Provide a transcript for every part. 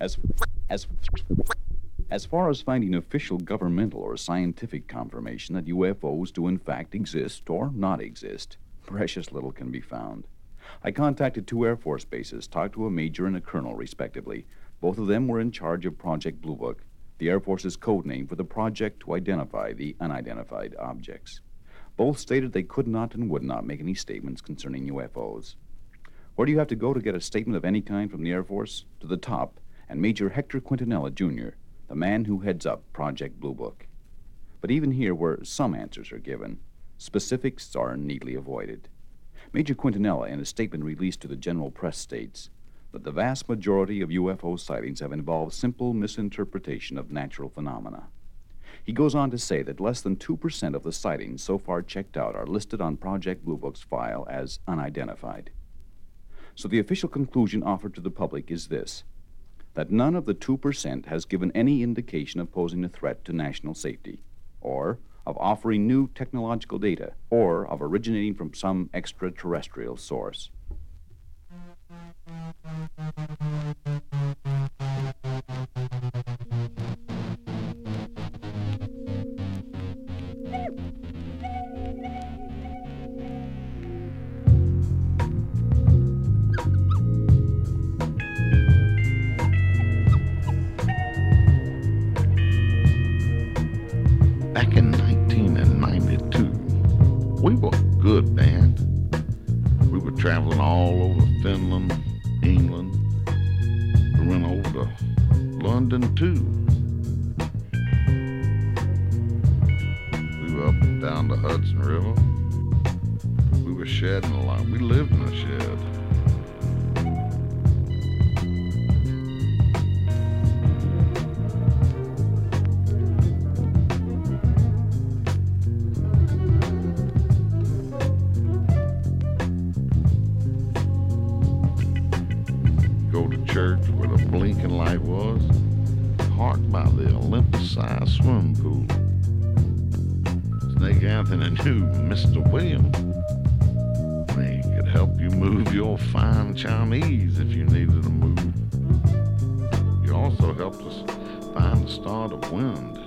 As, as, as far as finding official governmental or scientific confirmation that UFOs do in fact exist or not exist, precious little can be found. I contacted two Air Force bases, talked to a major and a colonel, respectively. Both of them were in charge of Project Blue Book, the Air Force's code name for the project to identify the unidentified objects. Both stated they could not and would not make any statements concerning UFOs. Where do you have to go to get a statement of any kind from the Air Force? To the top, and Major Hector Quintanilla, Jr., the man who heads up Project Blue Book. But even here, where some answers are given, specifics are neatly avoided. Major Quintanilla, in a statement released to the general press, states that the vast majority of UFO sightings have involved simple misinterpretation of natural phenomena. He goes on to say that less than 2% of the sightings so far checked out are listed on Project Blue Book's file as unidentified. So the official conclusion offered to the public is this that none of the 2% has given any indication of posing a threat to national safety, or of offering new technological data, or of originating from some extraterrestrial source. Traveling all over Finland, England. We went over to London too. We were up and down the Hudson River. We were shedding a lot. We lived in a shed. Snake Anthony knew Mr. William. He could help you move your fine Chinese if you needed to move. He also helped us find the start of wind.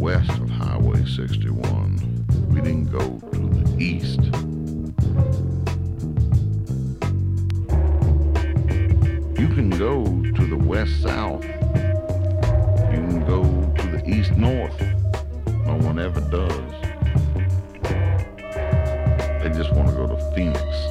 West of Highway 61. We didn't go to the east. You can go to the west south. You can go to the east north. No one ever does. They just want to go to Phoenix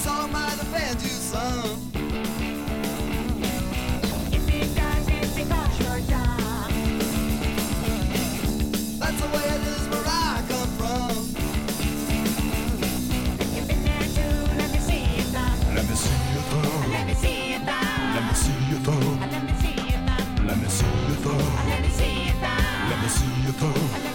you. It. That's the way come from. You've been there too, let me see you thumb. Let me see you. Let me see. Let me see. Let me see. Let me see. Let me see thumb.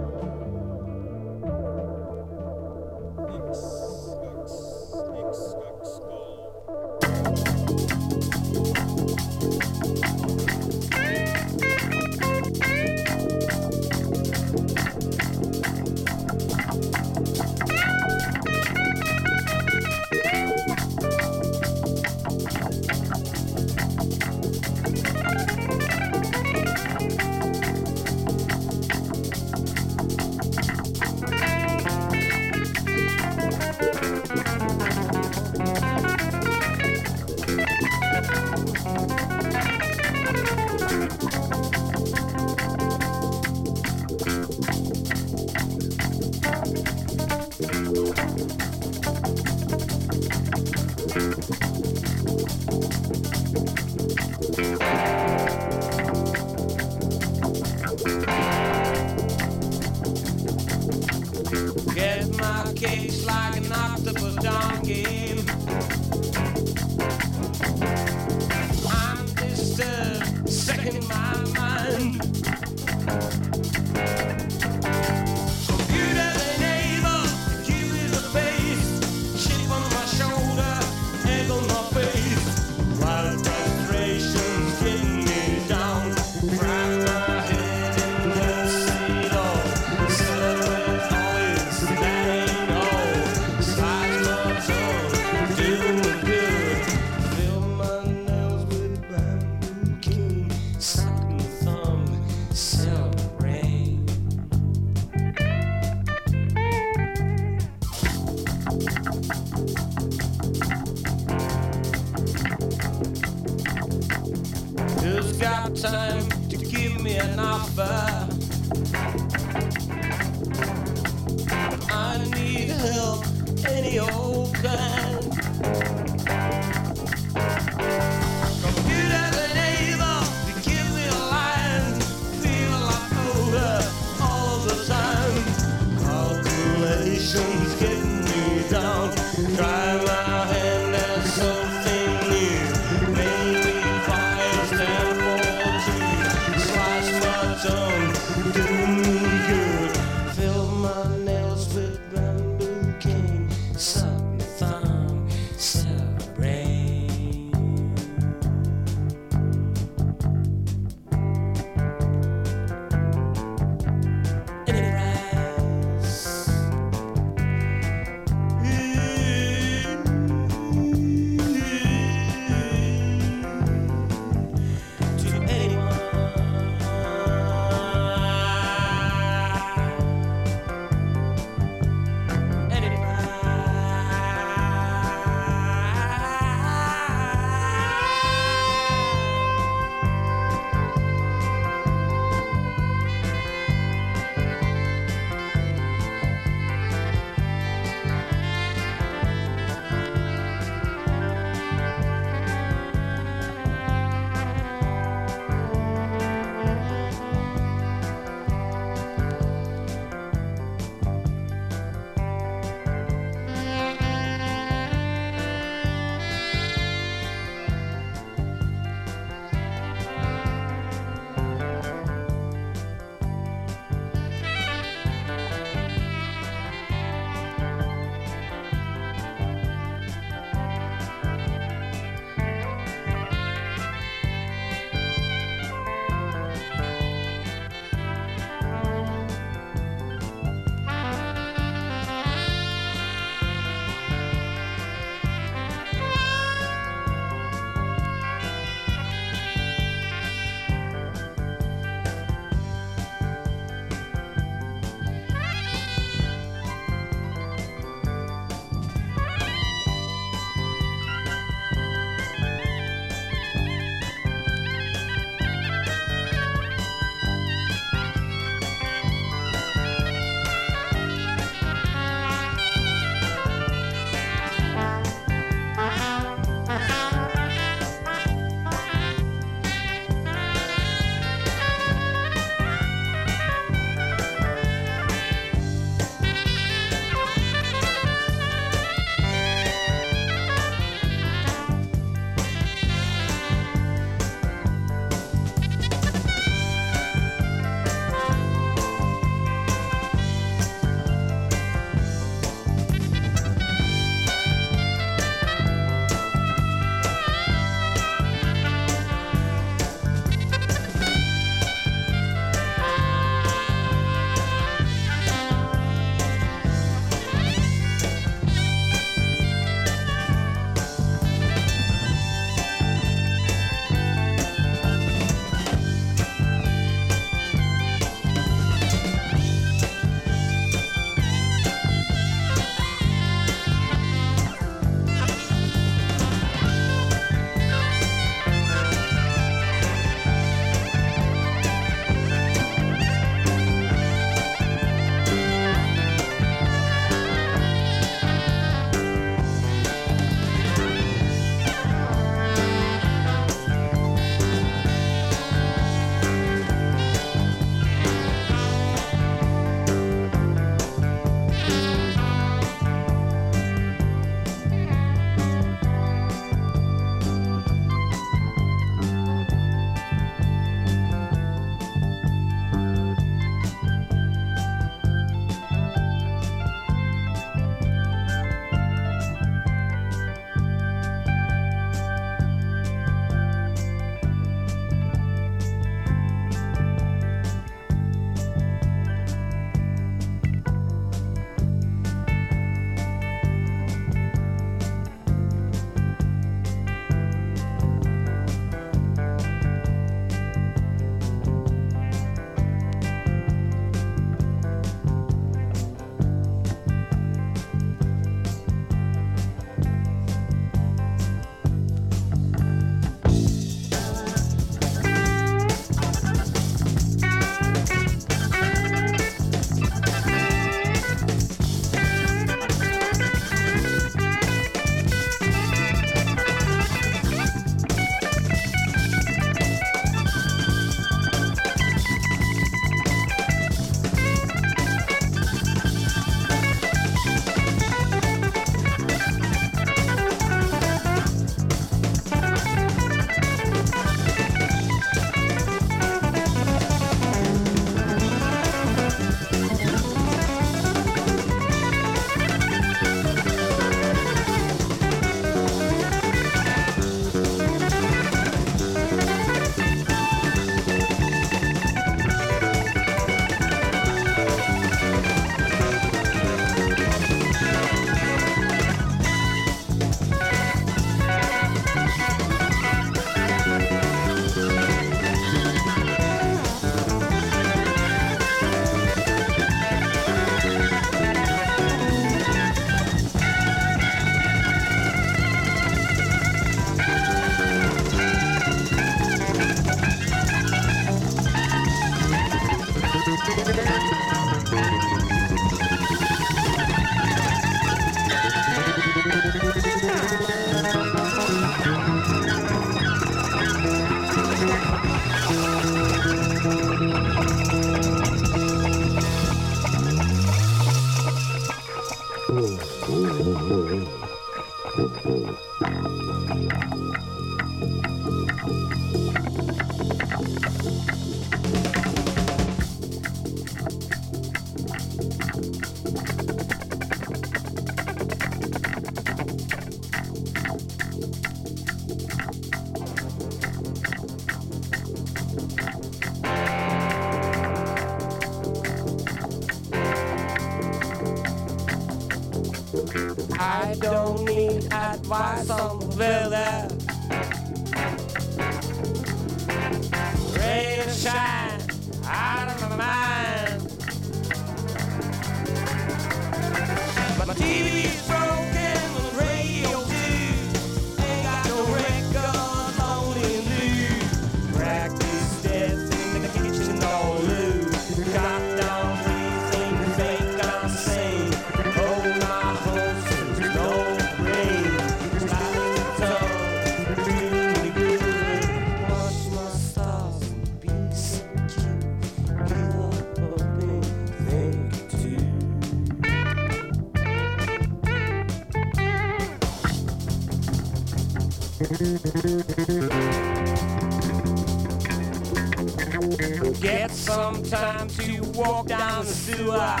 to. Uh,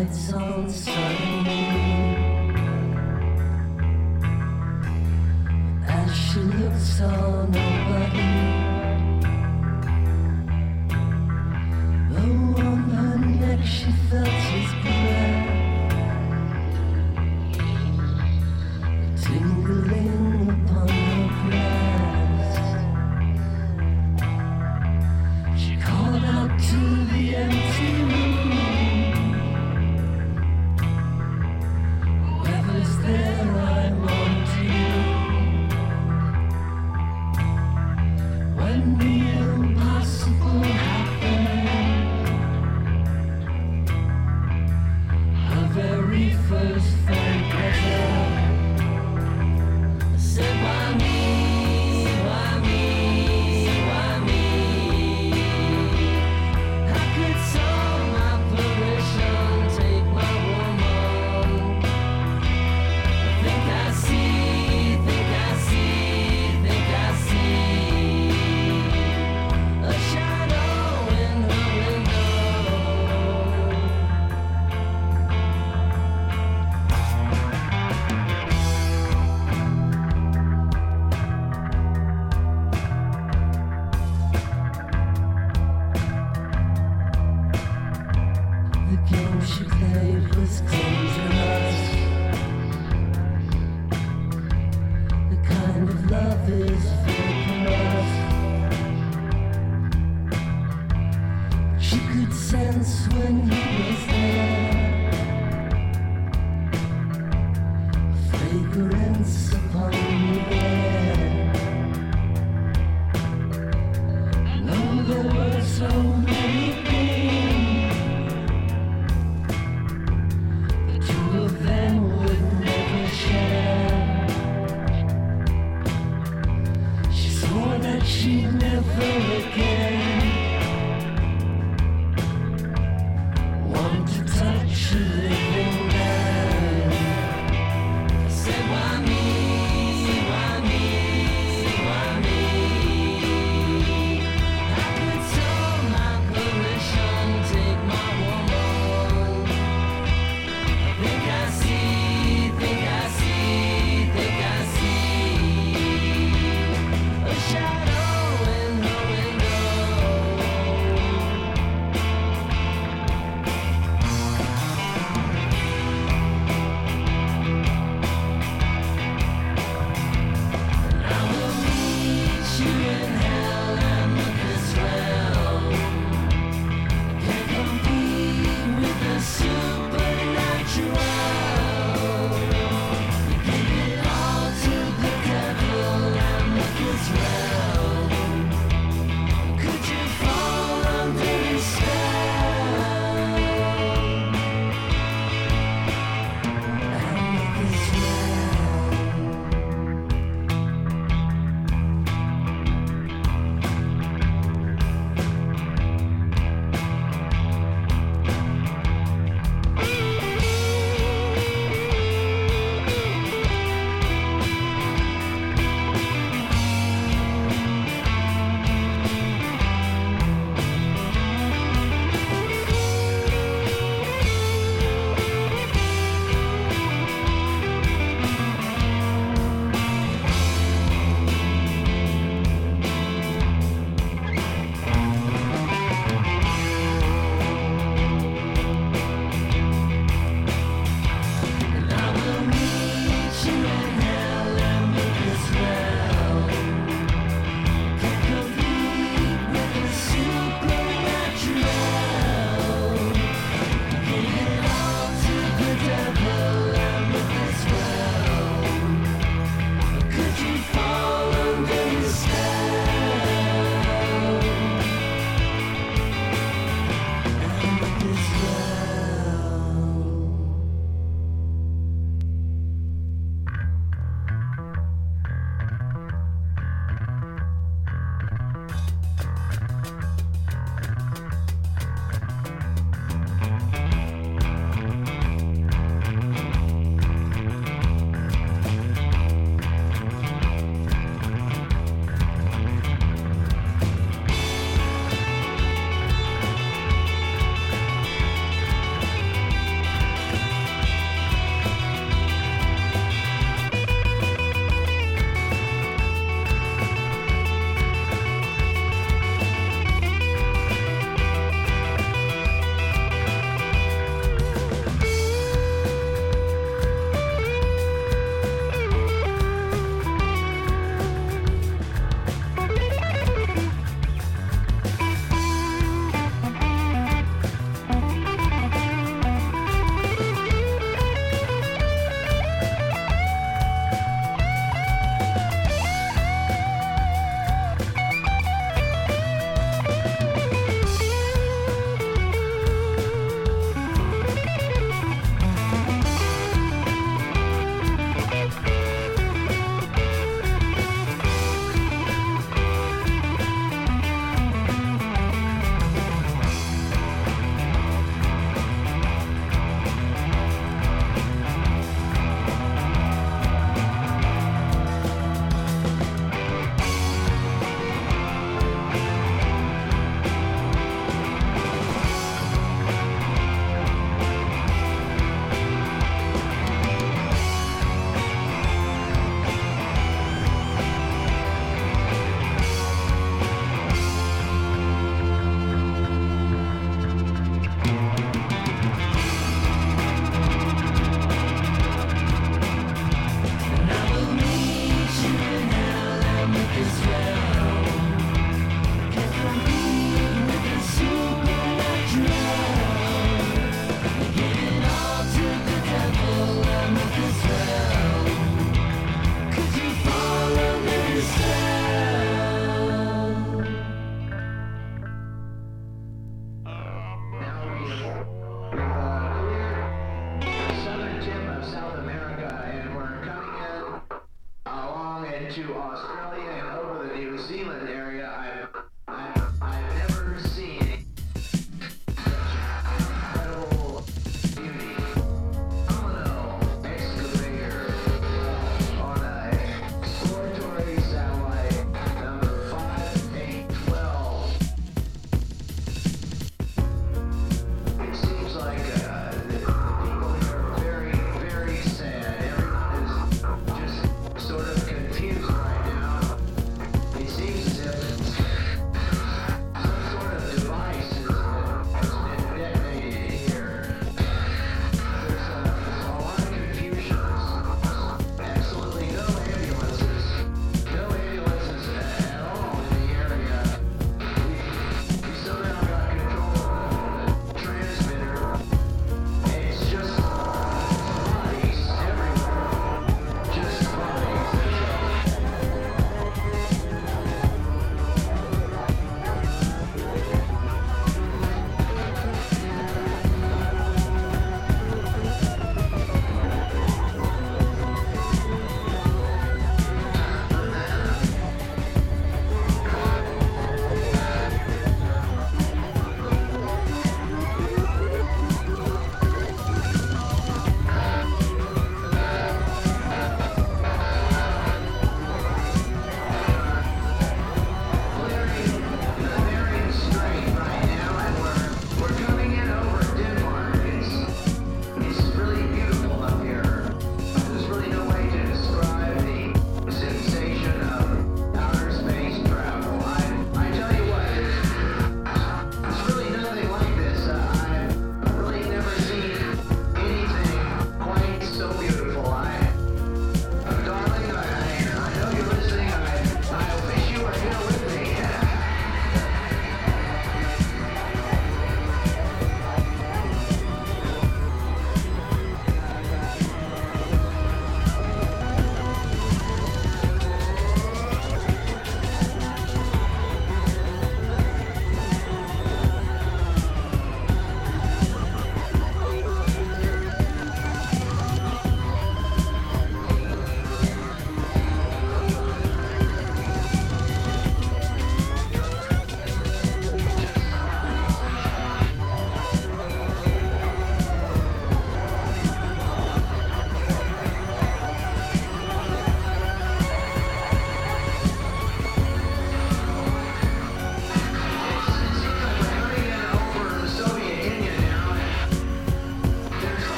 rides on. As she looks on.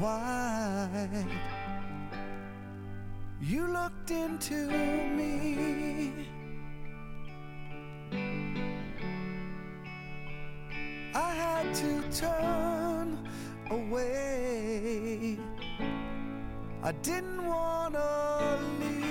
wide. You looked into me. I had to turn away. I didn't want to leave.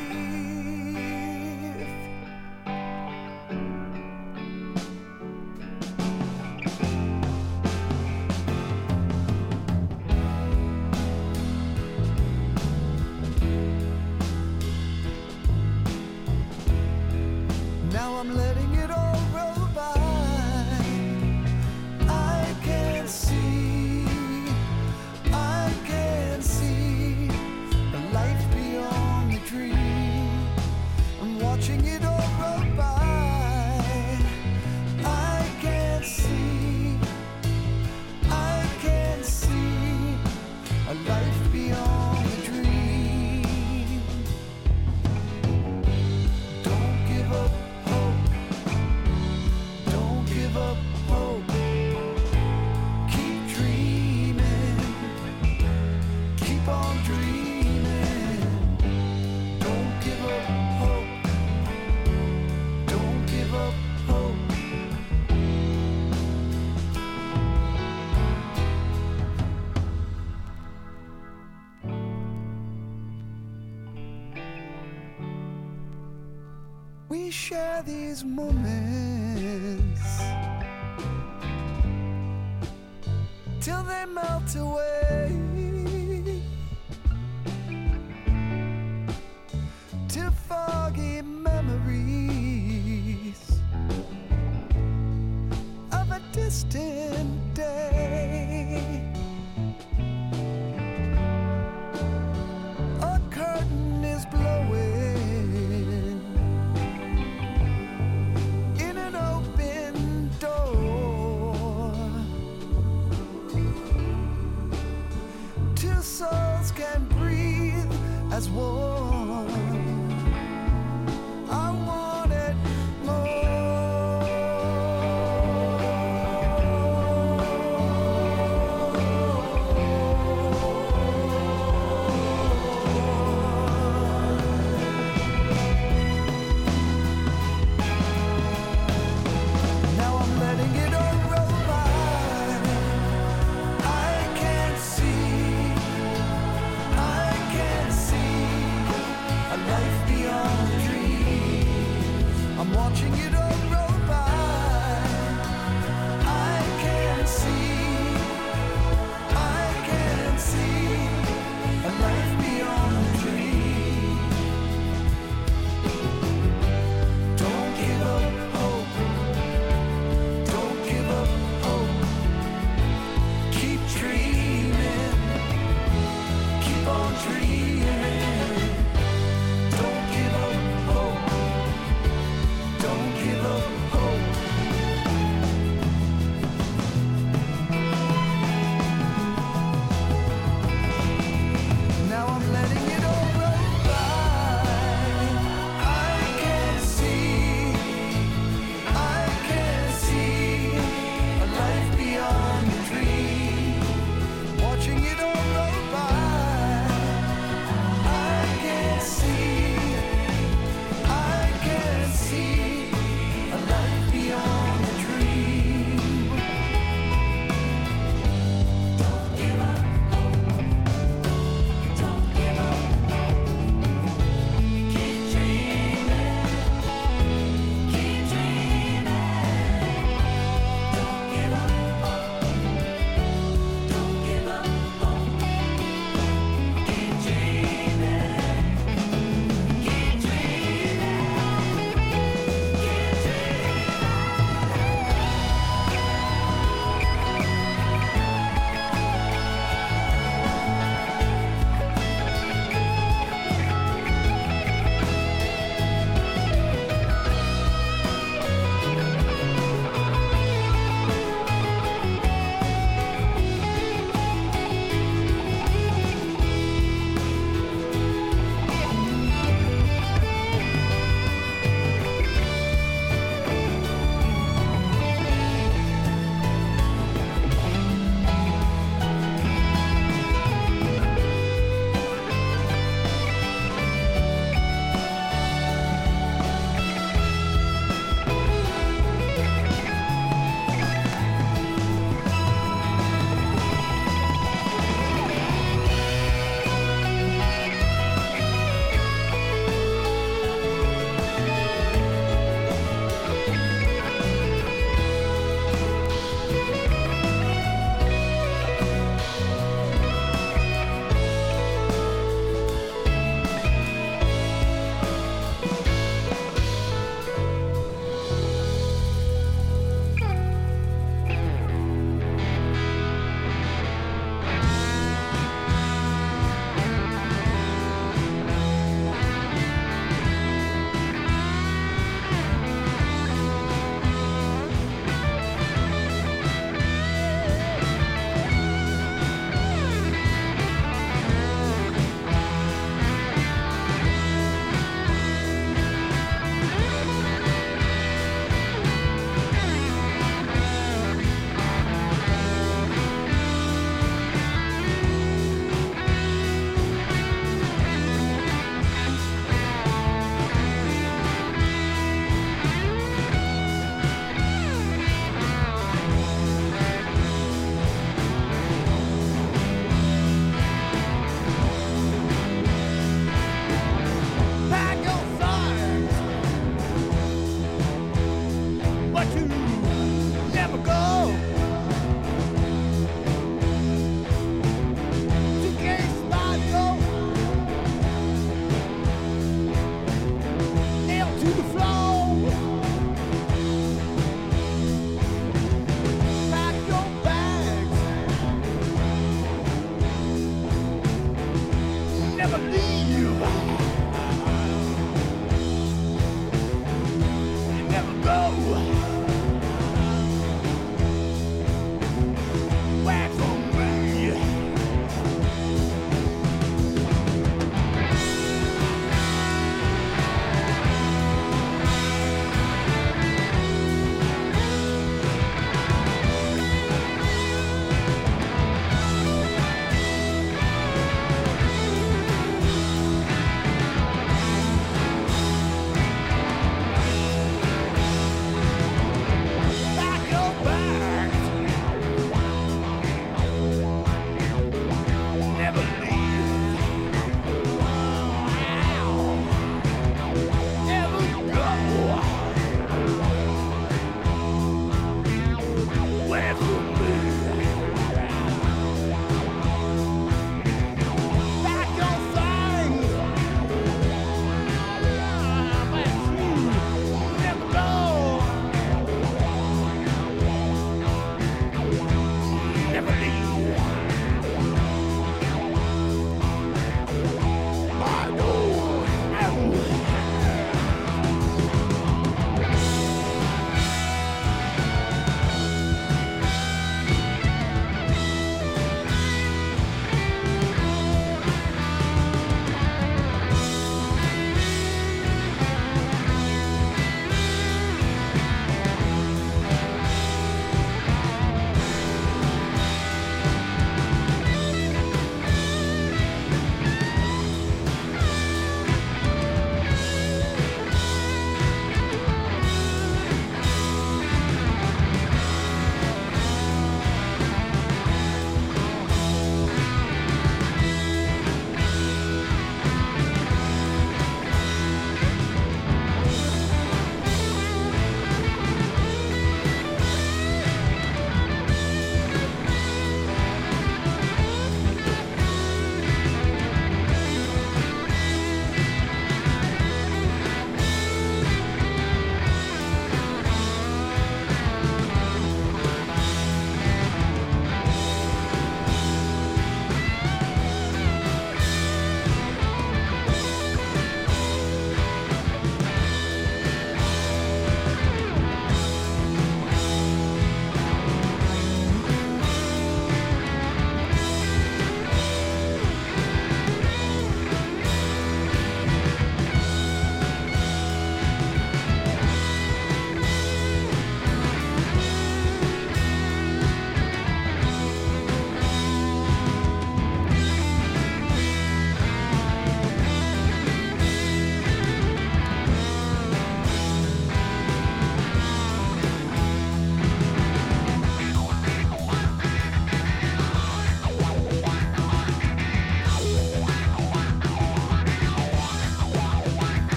this moment.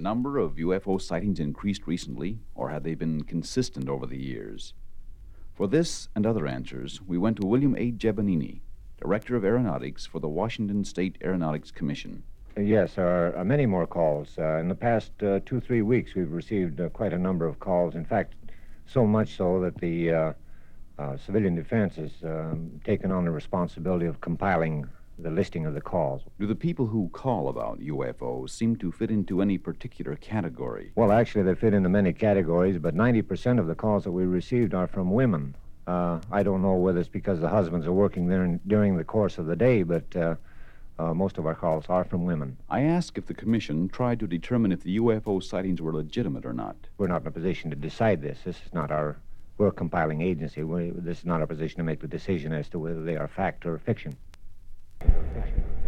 Number of UFO sightings increased recently, or had they been consistent over the years? For this and other answers, we went to William A. Jebanini, Director of Aeronautics for the Washington State Aeronautics Commission. Yes, there are many more calls. Uh, in the past uh, two, three weeks, we've received uh, quite a number of calls. In fact, so much so that the uh, uh, civilian defense has um, taken on the responsibility of compiling the listing of the calls. Do the people who call about UFOs seem to fit into any particular category? Well, actually, they fit into many categories, but 90% of the calls that we received are from women. Uh, I don't know whether it's because the husbands are working there during the course of the day, but uh, uh, most of our calls are from women. I asked if the Commission tried to determine if the UFO sightings were legitimate or not. We're not in a position to decide this. This is not our. We're a compiling agency. We, this is not our position to make the decision as to whether they are fact or fiction. Thank you.